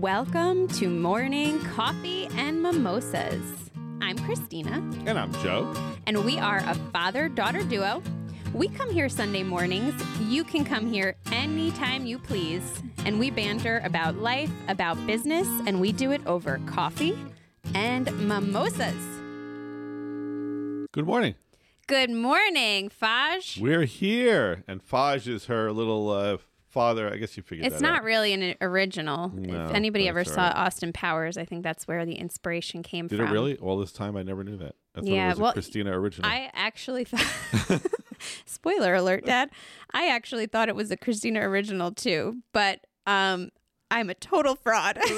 Welcome to Morning Coffee and Mimosas. I'm Christina, And I'm Joe. and we are a father daughter duo. We come here Sunday mornings. You can come here anytime you please. And we banter about life, about business, and we do it over coffee and mimosas. Good morning. Good morning, Faj. We're here. And Faj is her little uh, father. I guess you figured out. It's not out. really an original. No, if anybody ever saw right. Austin Powers, I think that's where the inspiration came Did from. Did it really? All this time, I never knew that. Thought Yeah, it was well, a Christina original. I actually thought. Spoiler alert, Dad. I actually thought it was a Christina original too, but um, I'm a total fraud.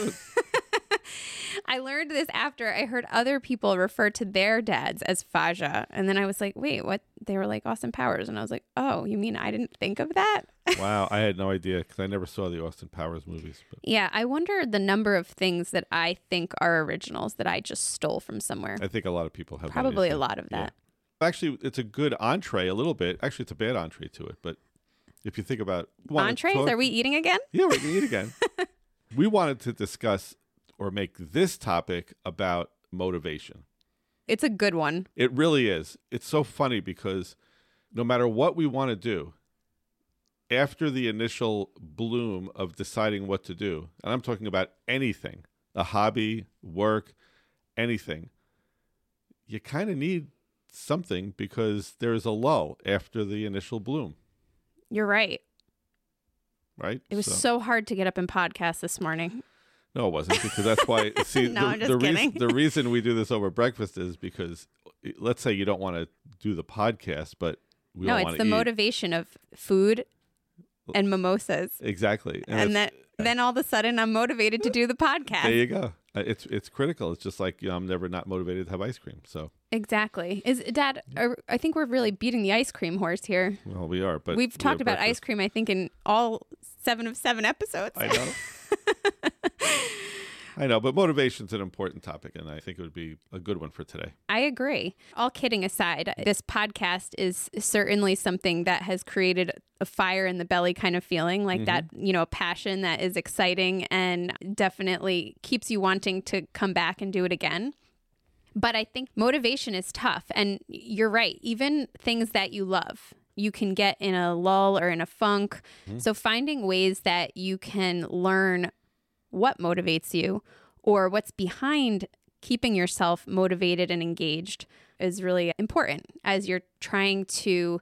I learned this after I heard other people refer to their dads as Faja, and then I was like, "Wait, what?" They were like Austin Powers, and I was like, "Oh, you mean I didn't think of that?" wow, I had no idea because I never saw the Austin Powers movies. But yeah, I wonder the number of things that I think are originals that I just stole from somewhere. I think a lot of people have Probably a lot of Yeah. that. Actually, it's a good entree, a little bit. Actually, it's a bad entree to it. But if you think about wanna Entrees? talk- Are we eating again? Yeah, we're going to eat again. we wanted to discuss or make this topic about motivation. It's a good one. It really is. It's so funny because no matter what we want to do, after the initial bloom of deciding what to do, and I'm talking about anything a hobby, work, anything you kind of need something because there's a lull after the initial bloom, You're right. right? It was so, hard to get up and podcast this morning. No, it wasn't because that's why. See, No, the, I'm just the, kidding. the reason we do this over breakfast is because, let's say you don't want to do the podcast, but we want to. no, it's the eat. motivation of food and mimosas. Exactly, And, it's- then then all of a sudden I'm motivated to do the podcast. there you go. Uh, It's it's critical. It's just like you know, I'm never not motivated to have ice cream. So Exactly. Is dad are, I think we're really beating the ice cream horse here. well, we are. But We've we talked about ice cream I think in all 7 of 7 episodes. I know. I know, but motivation's an important topic, and I think it would be a good one for today. I agree. All kidding aside, this podcast is certainly something that has created a fire in the belly kind of feeling, like that, mm-hmm. you know, passion that is exciting and definitely keeps you wanting to come back and do it again. But I think motivation is tough. And you're right. Even things that you love, you can get in a lull or in a funk. Mm-hmm. So finding ways that you can learn what motivates you or what's behind keeping yourself motivated and engaged is really important as you're trying to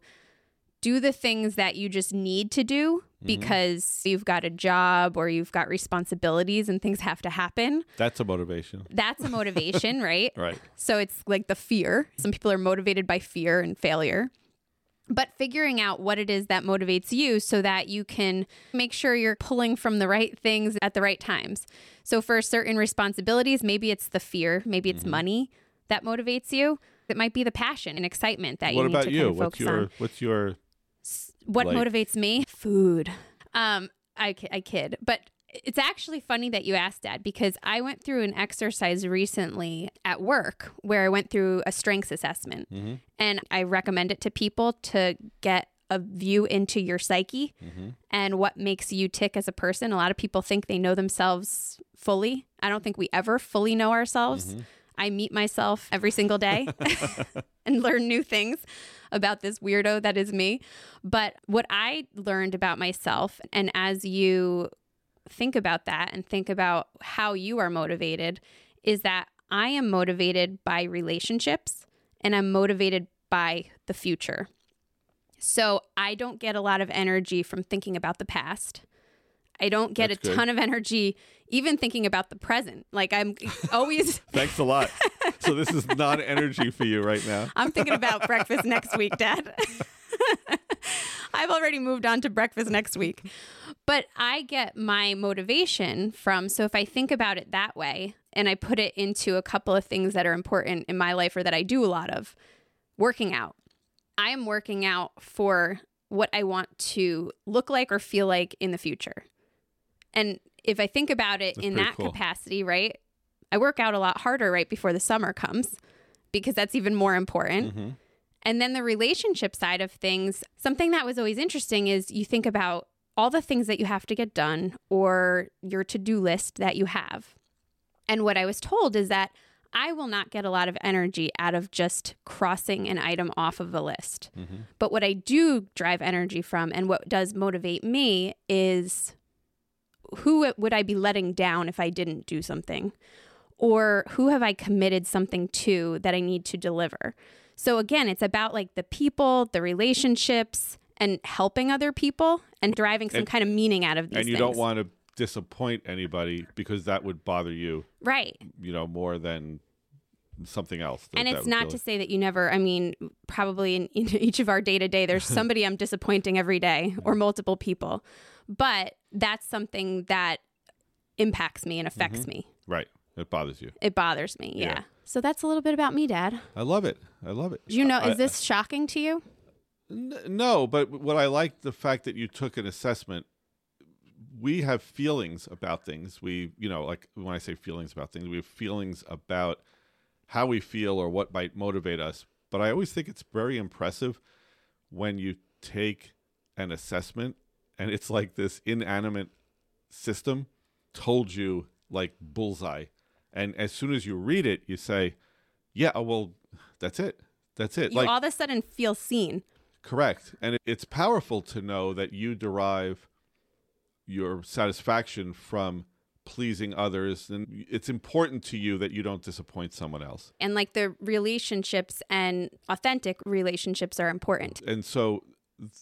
do the things that you just need to do mm-hmm. because you've got a job or you've got responsibilities and things have to happen. That's a motivation, That's a motivation, right? right? So it's like the fear. Some people are motivated by fear and failure. But figuring out what it is that motivates you so that you can make sure you're pulling from the right things at the right times. So for certain responsibilities, maybe it's the fear, maybe Mm-hmm. it's money that motivates you. It might be the passion and excitement that you What need about to you? kind of What's focus your on. what's your What like- motivates me? Food. Um, I, I kid, but it's actually funny that you asked that because I went through an exercise recently at work where I went through a strengths assessment, mm-hmm. and I recommend it to people to get a view into your psyche mm-hmm. and what makes you tick as a person. A lot of people think they know themselves fully. I don't think we ever fully know ourselves. Mm-hmm. I meet myself every single day and learn new things about this weirdo that is me. But what I learned about myself, and as you think about that and think about how you are motivated, is that I am motivated by relationships and I'm motivated by the future. So I don't get a lot of energy from thinking about the past. I don't get That's a good. ton of energy even thinking about the present. Like I'm always Thanks a lot. so this is not energy for you right now. I'm thinking about breakfast next week, Dad. I've already moved on to breakfast next week. But I get my motivation from, so if I think about it that way and I put it into a couple of things that are important in my life or that I do a lot of, working out. I am working out for what I want to look like or feel like in the future. And if I think about it in that cool. capacity, right? I work out a lot harder right before the summer comes because that's even more important. Mm-hmm. And then the relationship side of things, something that was always interesting is you think about all the things that you have to get done or your to do list that you have. And what I was told is that I will not get a lot of energy out of just crossing an item off of a list. Mm-hmm. But what I do drive energy from and what does motivate me is who would I be letting down if I didn't do something? Or who have I committed something to that I need to deliver? So again, it's about like the people, the relationships, and helping other people and driving some And- kind of meaning out of these and you things. don't want to disappoint anybody because that would bother you, right. you know, more than something else. that- And it's not to say that you never, I mean, probably in, in each of our day to day, there's somebody I'm disappointing every day or multiple people. But that's something that impacts me and affects Mm-hmm. me. right. It bothers you. It bothers me. Yeah. Yeah. So that's a little bit about me, Dad. I love it. I love it. Do you know, I- is this shocking to you? N- No, but what I like the fact that you took an assessment. We have feelings about things. We, you know, like when I say feelings about things, we have feelings about how we feel or what might motivate us. But I always think it's very impressive when you take an assessment and it's like this inanimate system told you like bullseye. And as soon as you read it, you say, yeah, oh, well, that's it. That's it. You all of a sudden feel seen. Correct. And it- it's powerful to know that you derive your satisfaction from pleasing others. And it's important to you that you don't disappoint someone else. And like the relationships and authentic relationships are important. And so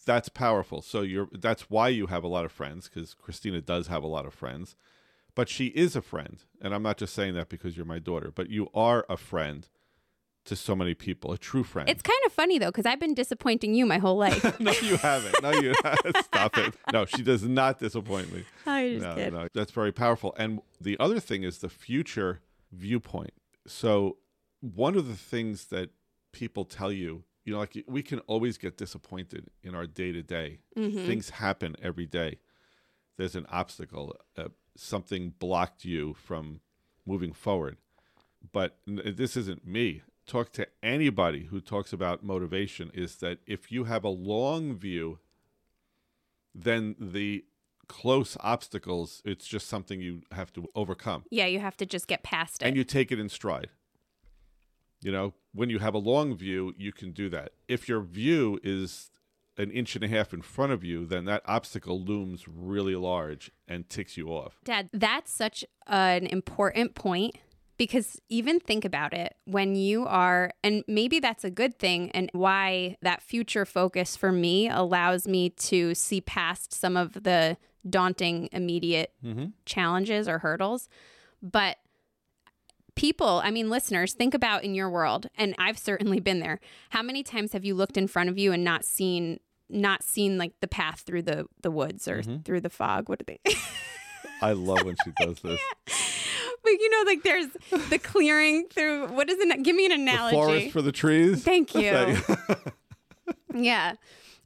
that's powerful. So you're that's why you have a lot of friends because Christina does have a lot of friends. But she is a friend. And I'm not just saying that because you're my daughter, but you are a friend to so many people, a true friend. It's kind of funny though, because I've been disappointing you my whole life. no, you haven't. No, you stop it. No, she does not disappoint me. I just no, kid. no, that's very powerful. And the other thing is the future viewpoint. So one of the things that people tell you, you know, like we can always get disappointed in our day to day. Things happen every day. There's an obstacle. Uh, something blocked you from moving forward. But uh, this isn't me. Talk to anybody who talks about motivation. Is that if you have a long view then the close obstacles it's just something you have to overcome Yeah, you have to just get past it. and you take it in stride you know when you have a long view you can do that if your view is an inch and a half in front of you then that obstacle looms really large and ticks you off Dad, that's such an important point because even think about it when you are, and maybe that's a good thing, and why that future focus for me allows me to see past some of the daunting immediate mm-hmm. challenges or hurdles. But people, I mean, listeners, think about in your world, and I've certainly been there. How many times have you looked in front of you and not seen? Not seen like the path through the the woods or mm-hmm. through the fog. What are they? i love when she does this But you know, like there's the clearing through. What is it? Give me an analogy. the analogy. forest for the trees Thank you. Yeah,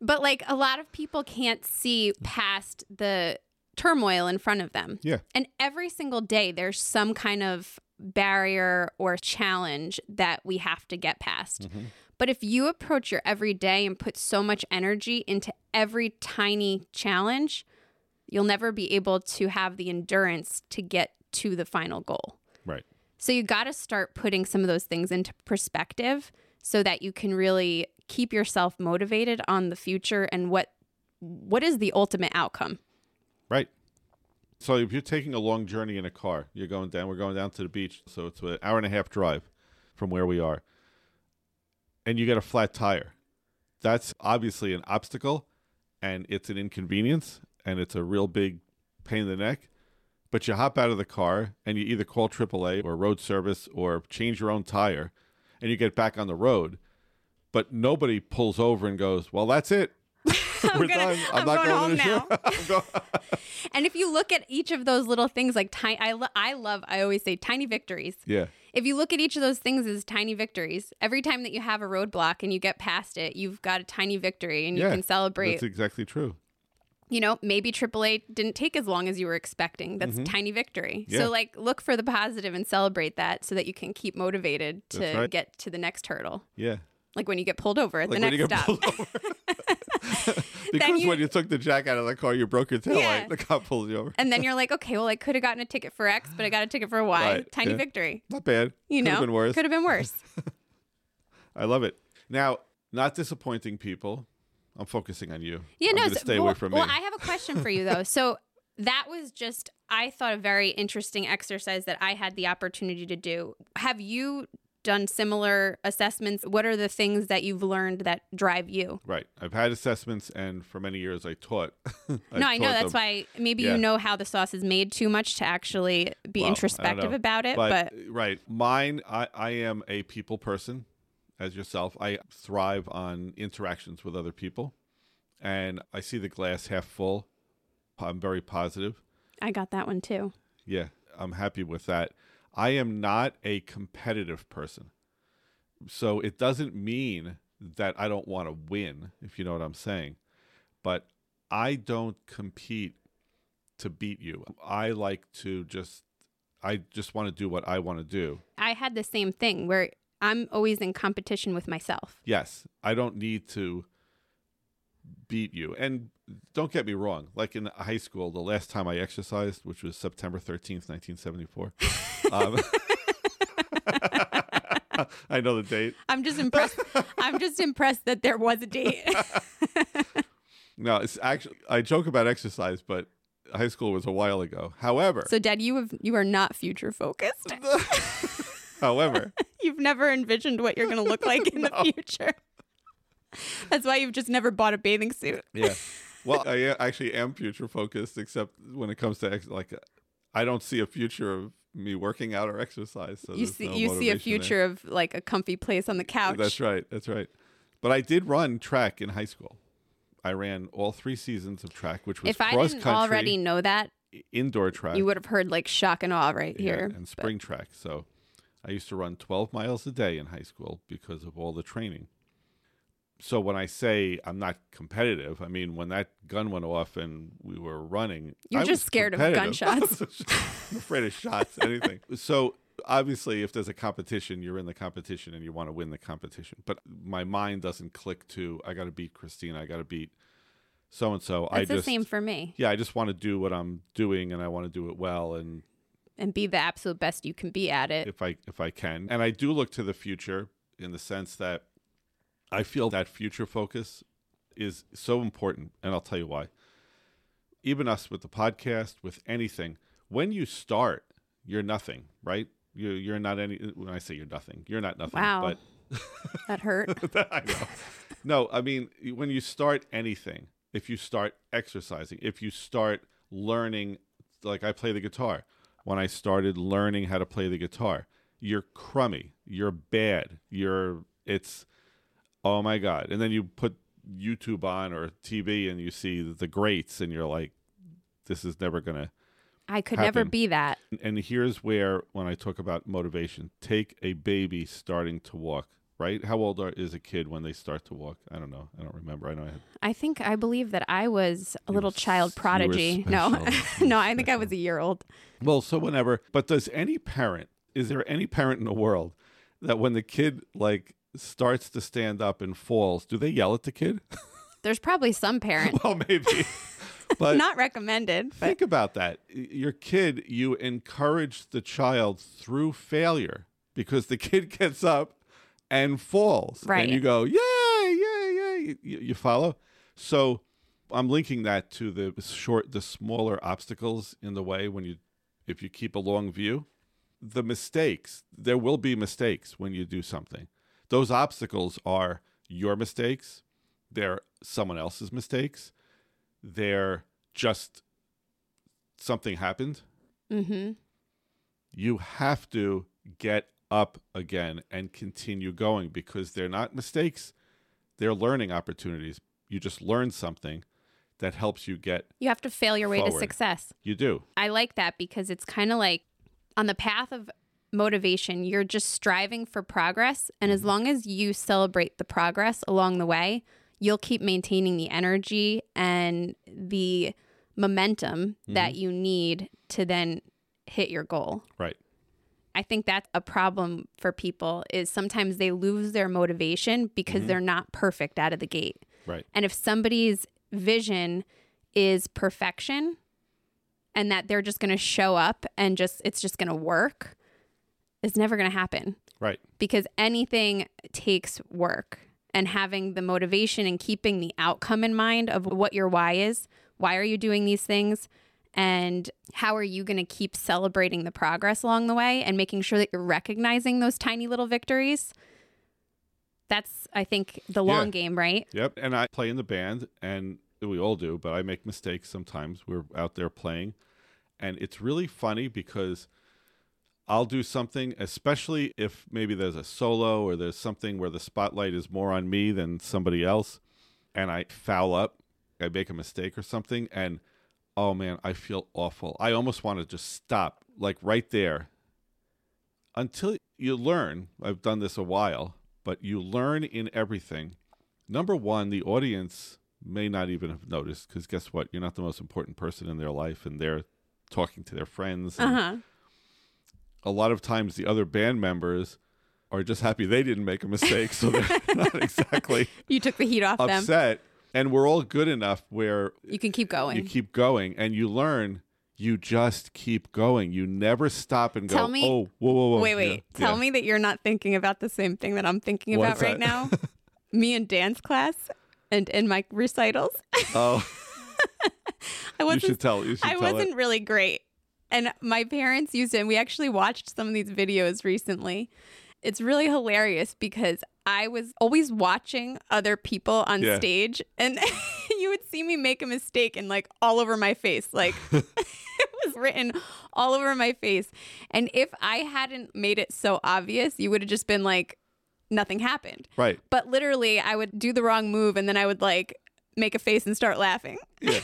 but like a lot of people can't see past the turmoil in front of them. yeah And every single day, there's some kind of barrier or challenge that we have to get past. Mm-hmm. But if you approach your everyday and put so much energy into every tiny challenge, you'll never be able to have the endurance to get to the final goal. right So you got to start putting some of those things into perspective so that you can really keep yourself motivated on the future and what what is the ultimate outcome. Right. So if you're taking a long journey in a car, you're going down. We're going down to the beach, so it's an hour and a half drive from where we are, and you get a flat tire. That's obviously an obstacle, and it's an inconvenience, and it's a real big pain in the neck. But you hop out of the car and you either call AAA or road service or change your own tire, and you get back on the road. But nobody pulls over and goes, "Well, that's it. We're gonna- done. I'm, I'm not going going, home show." I'm go- And if you look at each of those little things like tiny I, lo- I love I always say tiny victories. yeah. If you look at each of those things as tiny victories, every time that you have a roadblock and you get past it, you've got a tiny victory and you can celebrate. That's exactly true. you know, maybe AAA didn't take as long as you were expecting. That's a tiny victory. Mm-hmm. Yeah. So, like, look for the positive and celebrate that so that you can keep motivated to right. get to the next hurdle. Yeah. Like when you get pulled over at Like the when you next get stop. pulled over. because you- when you took the jack out of the car, you broke your tail Yeah. light. The cop pulls you over. and then you're like, okay, well, I could have gotten a ticket for X, but I got a ticket for Y. Right, Tiny yeah. victory. Not bad. You Could've know, been worse. Could have been worse. I love it. Now, not disappointing people. I'm focusing on you. Yeah, I'm no. so- stay well, away from well, me. I have a question for you though. So that was just, I thought, a very interesting exercise that I had the opportunity to do. Have you done similar assessments? What are the things that you've learned that drive you? Right. I've had assessments, and for many years I taught. no, I know that's them. why maybe Yeah. you know how the sauce is made too much to actually be Well, introspective about it. But, But, uh, right, mine. I, I am a people person, as yourself. I thrive on interactions with other people, and I see the glass half full. I'm very positive. I got that one too. Yeah, I'm happy with that. I am not a competitive person. So it doesn't mean that I don't want to win, if you know what I'm saying. But I don't compete to beat you. I like to just I just want to do what I want to do. I had the same thing where I'm always in competition with myself. Yes, I don't need to beat you. And don't get me wrong, like in high school, the last time I exercised, which was September 13th, 1974. Um, I know the date. I'm just impressed. I'm just impressed that there was a date. No, it's actually I joke about exercise, but high school was a while ago. However, so, Dad, you have you are not future focused. however, You've never envisioned what you're going to look like in the future. That's why you've just never bought a bathing suit. yeah. Well, I actually am future focused, except when it comes to ex- like, I don't see a future of me working out or exercise. So You see, no you see a motivation there. future of like a comfy place on the couch. That's right. That's right. But I did run track in high school. I ran all three seasons of track, which was If I didn't country, already know that, indoor track, you would have heard like shock and awe right yeah, here. and But spring track. So I used to run 12 miles a day in high school because of all the training. So when I say I'm not competitive, I mean when that gun went off and we were running, You're I just scared of gunshots. I'm afraid of shots, anything. So obviously, if there's a competition, you're in the competition and you want to win the competition. But my mind doesn't click to I got to beat Christina, I got to beat so and so. I That's the just same for me. yeah, I just want to do what I'm doing and I want to do it well and And be the absolute best you can be at it. if I if I can. And I do look to the future in the sense that I feel that future focus is so important, and I'll tell you why. Even us with the podcast, with anything, when you start, you're nothing, right? You you're not any. When I say you're nothing, you're not nothing. Wow. That hurt. I know. No, I mean when you start anything, if you start exercising, if you start learning, like I play the guitar. When I started learning how to play the guitar, you're crummy, you're bad, you're it's oh my god, and then you put YouTube on or TV and you see the greats, and you're like, this is never gonna. I could never be that. And here's where when I talk about motivation, take a baby starting to walk. Right? How old are, is a kid when they start to walk? I don't know. I don't remember. I know I had I think I believe that I was a little were s- child prodigy. No, no, I think I was a year old. Well, so whenever, but does any parent, is there any parent in the world that when the kid like starts to stand up and falls, do they yell at the kid? There's probably some parent, well, maybe. But not recommended, but think about that. Your kid, you encourage the child through failure because the kid gets up and falls. Right. And you go, yay, yay, yay. You, you follow? So I'm linking that to the short, the smaller obstacles in the way when you, if you keep a long view, the mistakes, there will be mistakes when you do something. Those obstacles are your mistakes, they're someone else's mistakes, they're just something happened. hmm You have to get up again and continue going because they're not mistakes, they're learning opportunities. You just learn something that helps you get, you have to fail your way to success. you do. I like that because it's kind of like on the path of motivation, you're just striving for progress. And as mm-hmm. long as you celebrate the progress along the way, you'll keep maintaining the energy and the momentum that mm-hmm. you need to then hit your goal. Right. I think that's a problem for people is sometimes they lose their motivation because mm-hmm. they're not perfect out of the gate. Right. And if somebody's vision is perfection and that they're just going to show up and just it's just going to work, it's never going to happen Right. because anything takes work and having the motivation and keeping the outcome in mind of what your why is. Why are you doing these things? And how are you going to keep celebrating the progress along the way and making sure that you're recognizing those tiny little victories? That's, I think, the Yeah. long game, right? Yep. And I play in the band, and we all do, but I make mistakes sometimes. We're out there playing, and it's really funny because I'll do something, especially if maybe there's a solo or there's something where the spotlight is more on me than somebody else, and I foul up, I make a mistake or something, and oh man, I feel awful. I almost want to just stop, like right there. Until you learn, I've done this a while, but you learn in everything. Number one, the audience may not even have noticed because guess what? You're not the most important person in their life, and they're talking to their friends. Uh and huh. A lot of times, the other band members are just happy they didn't make a mistake, so they're not exactly You took the heat off them. upset. And we're all good enough where You can keep going. you keep going and you learn. You just keep going. You never stop and go. Tell me- oh, whoa, whoa, whoa! Wait, wait. Yeah, Tell yeah. me that you're not thinking about the same thing that I'm thinking about right now. me in dance class and in my recitals. Oh, I wasn't tell. I wasn't it. really great. And my parents used it, and we actually watched some of these videos recently. It's really hilarious because I was always watching other people on Yeah. stage, and you would see me make a mistake and like all over my face. Like it was written all over my face. And if I hadn't made it so obvious, you would have just been like, nothing happened. Right. But literally, I would do the wrong move, and then I would like make a face and start laughing. Yeah.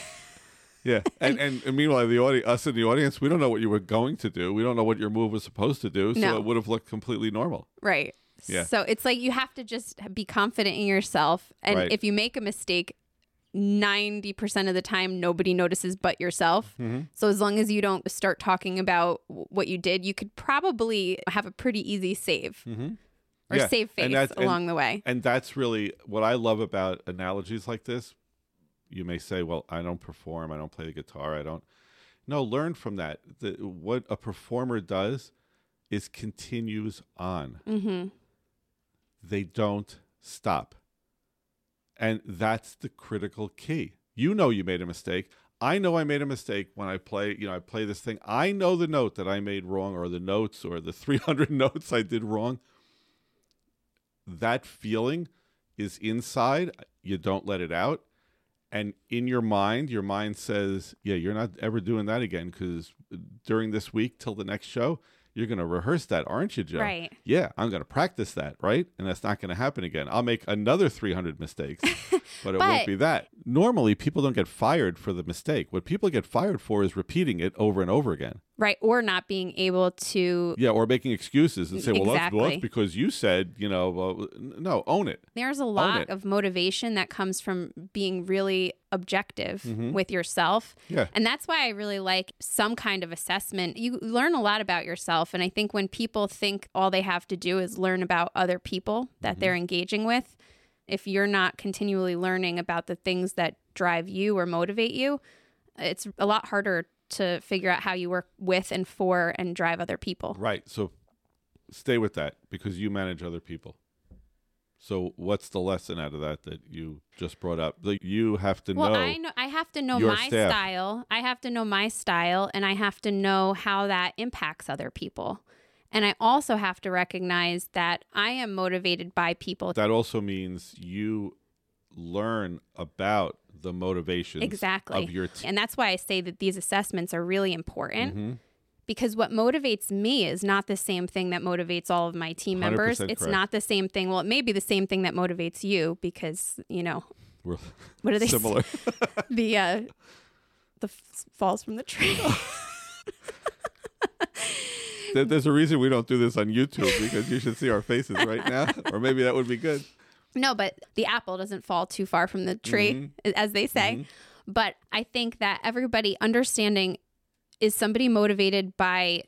Yeah, and, and and meanwhile, the audi- us in the audience, we don't know what you were going to do. We don't know what your move was supposed to do, so No. it would have looked completely normal. Right. Yeah. So it's like you have to just be confident in yourself. And Right. if you make a mistake, 90% of the time, nobody notices but yourself. Mm-hmm. So as long as you don't start talking about w- what you did, you could probably have a pretty easy save or Mm-hmm. Yeah, save and face that's- and- along the way. And that's really what I love about analogies like this. You may say, "Well, I don't perform. I don't play the guitar. I don't." No, learn from that. The, what a performer does is continues on. hmm They don't stop. And that's the critical key. You know you made a mistake. I know I made a mistake when I play, you know, I play this thing. I know the note that I made wrong or the notes or the 300 notes I did wrong. That feeling is inside. You don't let it out. And in your mind, your mind says, yeah, you're not ever doing that again because during this week till the next show, you're going to rehearse that, aren't you, Joe? Right. Yeah, I'm going to practice that, right? And that's not going to happen again. I'll make another 300 mistakes, but it won't be that. Normally, people don't get fired for the mistake. What people get fired for is repeating it over and over again. Right. Or not being able to. Yeah, or making excuses and say, well, that's, well, Exactly. that's because you said, you know, well, no, own it. There's a lot of motivation that comes from being really objective with yourself. Mm-hmm. Yeah. And that's why I really like some kind of assessment. You learn a lot about yourself. And I think when people think all they have to do is learn about other people that they're engaging with, if you're not continually learning about the things that drive you or motivate you, it's a lot harder to figure out how you work with and for and drive other people. Right. So stay with that because you manage other people. So what's the lesson out of that that you just brought up? Like you have to Well, know. I know I have to know my staff. style. I have to know my style and I have to know how that impacts other people. And I also have to recognize that I am motivated by people. that also means you learn about the motivations Exactly. of your team. And that's why I say that these assessments are really important Mm-hmm. because what motivates me is not the same thing that motivates all of my team members. It's correct. not the same thing. Well, it may be the same thing that motivates you because, you know, We're what are they similar. the uh the f- falls from the tree. There's a reason we don't do this on YouTube because you should see our faces right now, or maybe that would be good. No, but the apple doesn't fall too far from the tree, Mm-hmm. as they say. But I think that everybody understanding is somebody motivated by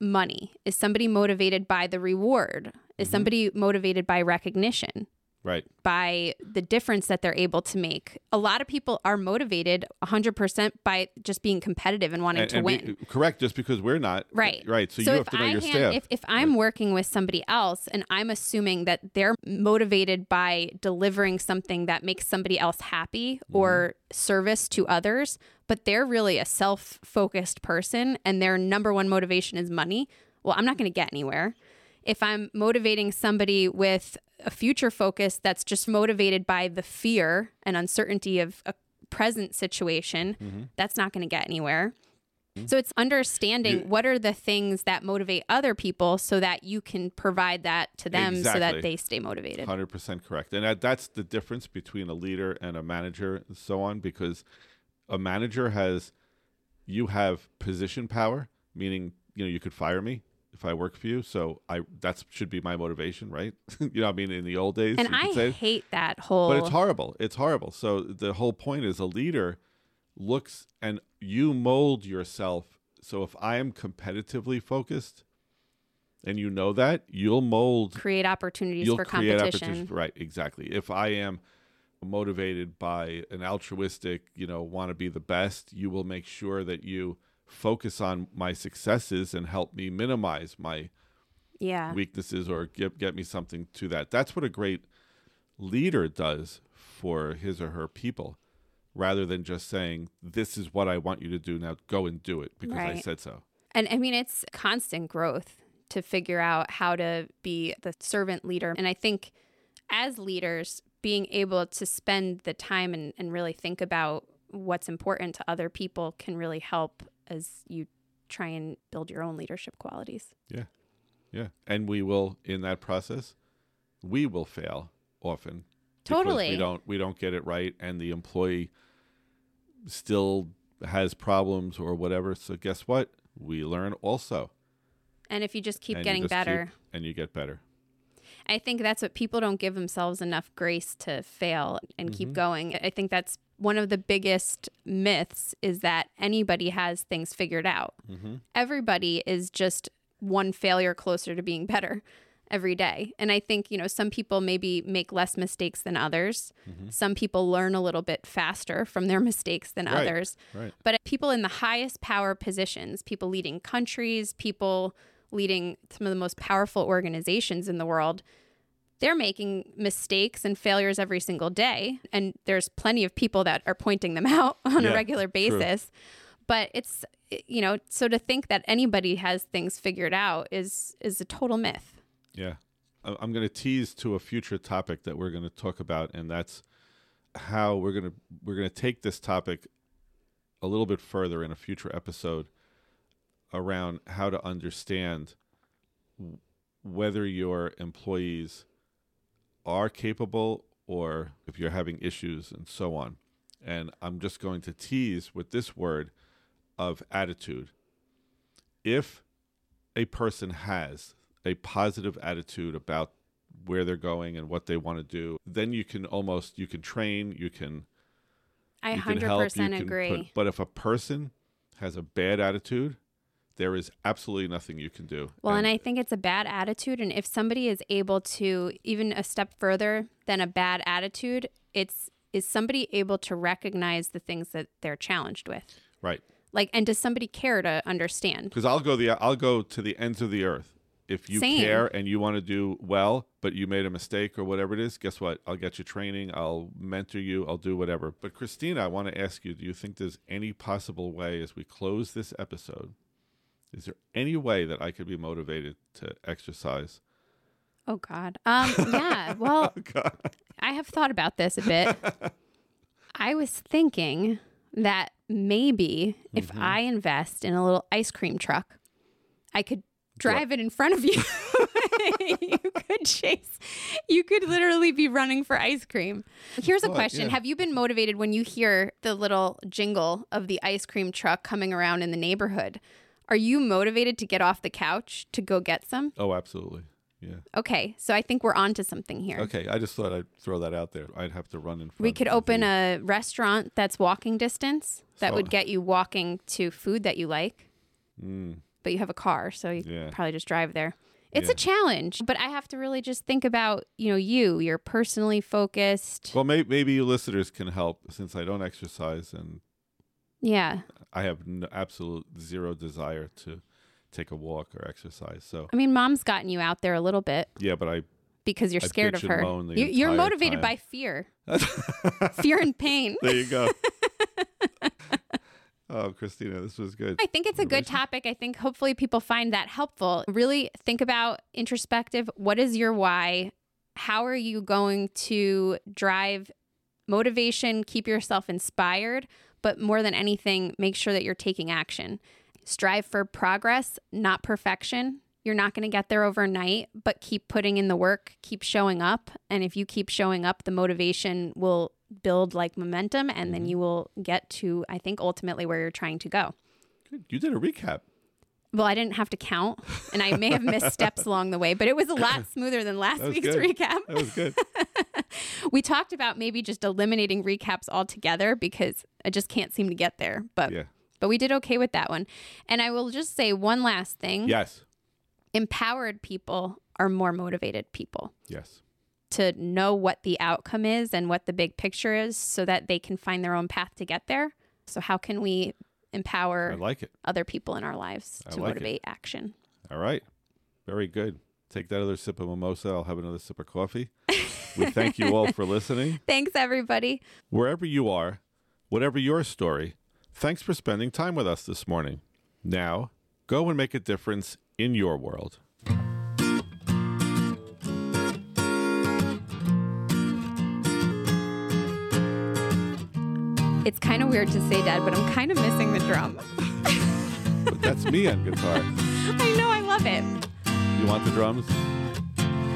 money? Is somebody motivated by the reward? Is somebody motivated by recognition? Right. by the difference that they're able to make. A lot of people are motivated 100% by just being competitive and wanting And- to and win. be- correct. Just because we're not. Right. Right. So, you have to know I your hand- staff. If, if I'm working with somebody else and I'm assuming that they're motivated by delivering something that makes somebody else happy Mm-hmm. or service to others, but they're really a self focused person and their number one motivation is money, well, I'm not going to get anywhere. If I'm motivating somebody with a future focus that's just motivated by the fear and uncertainty of a present situation, Mm-hmm. that's not going to get anywhere. So it's understanding what are the things that motivate other people so that you can provide that to them so that they stay motivated. Hundred percent correct, and that, that's the difference between a leader and a manager, and so on. Because a manager has, you have position power, meaning you know you could fire me if I work for you. So I that should be my motivation, right? you know, I mean, in the old days, And I say, hate that whole but it's horrible. It's horrible. So the whole point is a leader looks and you mold yourself. So if I am competitively focused, and you know that, you'll mold create opportunities you'll for create competition. opportunities right exactly if i am motivated by an altruistic you know want to be the best you will make sure that you focus on my successes and help me minimize my Yeah. weaknesses or get get me something to that that's what a great leader does for his or her people rather than just saying this is what i want you to do now go and do it because i said so And I mean, it's constant growth to figure out how to be the servant leader. And I think as leaders, being able to spend the time and, and really think about what's important to other people can really help as you try and build your own leadership qualities. Yeah. Yeah. And we will in that process, we will fail often. Totally. We don't we don't get it right and the employee still has problems or whatever. So guess what? We learn also. And if you just keep And getting just better, keep- and you get better. I think that's what people don't give themselves enough grace to fail and Mm-hmm. keep going. I think that's one of the biggest myths is that anybody has things figured out. Mm-hmm. Everybody is just one failure closer to being better every day. And I think, you know, some people maybe make less mistakes than others. Mm-hmm. Some people learn a little bit faster from their mistakes than Right. others. Right. But people in the highest power positions, people leading countries, people leading some of the most powerful organizations in the world, they're making mistakes and failures every single day. And there's plenty of people that are pointing them out on Yeah, a regular true. basis. But it's, you know, so to think that anybody has things figured out is is a total myth. Yeah. I'm going to tease to a future topic that we're going to talk about and that's how we're going to we're going to take this topic a little bit further in a future episode around how to understand whether your employees are capable or if you're having issues and so on. And I'm just going to tease with this word of attitude. If a person has a positive attitude about where they're going and what they want to do, then you can almost you can train, you can I you can hundred help, you percent can agree. put- but if a person has a bad attitude, there is absolutely nothing you can do. Well, and I think it's a bad attitude. And if somebody is able to, even a step further than a bad attitude, it's is somebody able to recognize the things that they're challenged with? right. Like, and does somebody care to understand? Because I'll go the I'll go to the ends of the earth. If you Same. care and you want to do well, but you made a mistake or whatever it is, guess what? I'll get you training. I'll mentor you. I'll do whatever. But Christina, I want to ask you: Do you think there's any possible way, as we close this episode, is there any way that I could be motivated to exercise? Oh God. Um. Yeah. Well, God. I have thought about this a bit. I was thinking that maybe if Mm-hmm. I invest in a little ice cream truck, I could drive it in front of you. you could chase. You could literally be running for ice cream. Here's a question: Yeah. Have you been motivated when you hear the little jingle of the ice cream truck coming around in the neighborhood? Are you motivated to get off the couch to go get some? Oh, absolutely. Yeah. Okay, so I think we're onto something here. Okay. I just thought I'd throw that out there. I'd have to run in front. We could open a restaurant that's walking distance that So- would get you walking to food that you like. Mm. but you have a car, so you Yeah. probably just drive there. It's Yeah. a challenge, but I have to really just think about, you know, you. You're personally focused. Well, may- maybe you listeners can help since I don't exercise and yeah. I have no, absolute zero desire to take a walk or exercise. So I mean, mom's gotten you out there a little bit yeah, but I because you're I scared of her. You, you're motivated time. by fear, fear and pain. there you go. oh, Christina, this was good. I think it's a good topic. I think hopefully people find that helpful. Really think about introspective. What is your why? How are you going to drive motivation, keep yourself inspired, but more than anything, make sure that you're taking action. Strive for progress, not perfection. You're not going to get there overnight, but keep putting in the work, keep showing up. And if you keep showing up, the motivation will build like momentum, and then mm-hmm. you will get to, I think, ultimately where you're trying to go. Good. You did a recap. Well, I didn't have to count, and I may have missed steps along the way, but it was a lot smoother than last week's good. recap. That was good. We talked about maybe just eliminating recaps altogether because I just can't seem to get there. But Yeah. but we did okay with that one. And I will just say one last thing. Yes. Empowered people are more motivated people Yes. to know what the outcome is and what the big picture is so that they can find their own path to get there. So how can we empower I like it. other people in our lives to like it. motivate action? All right. Very good. Take that other sip of mimosa. I'll have another sip of coffee. we thank you all for listening. Thanks everybody. Wherever you are, whatever your story, thanks for spending time with us this morning. Now, go and make a difference in your world. It's kind of weird to say, Dad, but I'm kind of missing the drum. But that's me on guitar. I know, I love it. You want the drums?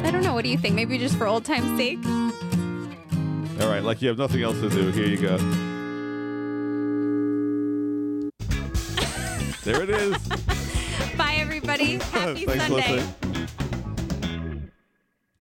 I don't know. What do you think? Maybe just for old time's sake? All right, like you have nothing else to do. Here you go. There it is. Bye, everybody. Happy Thanks Sunday. listening.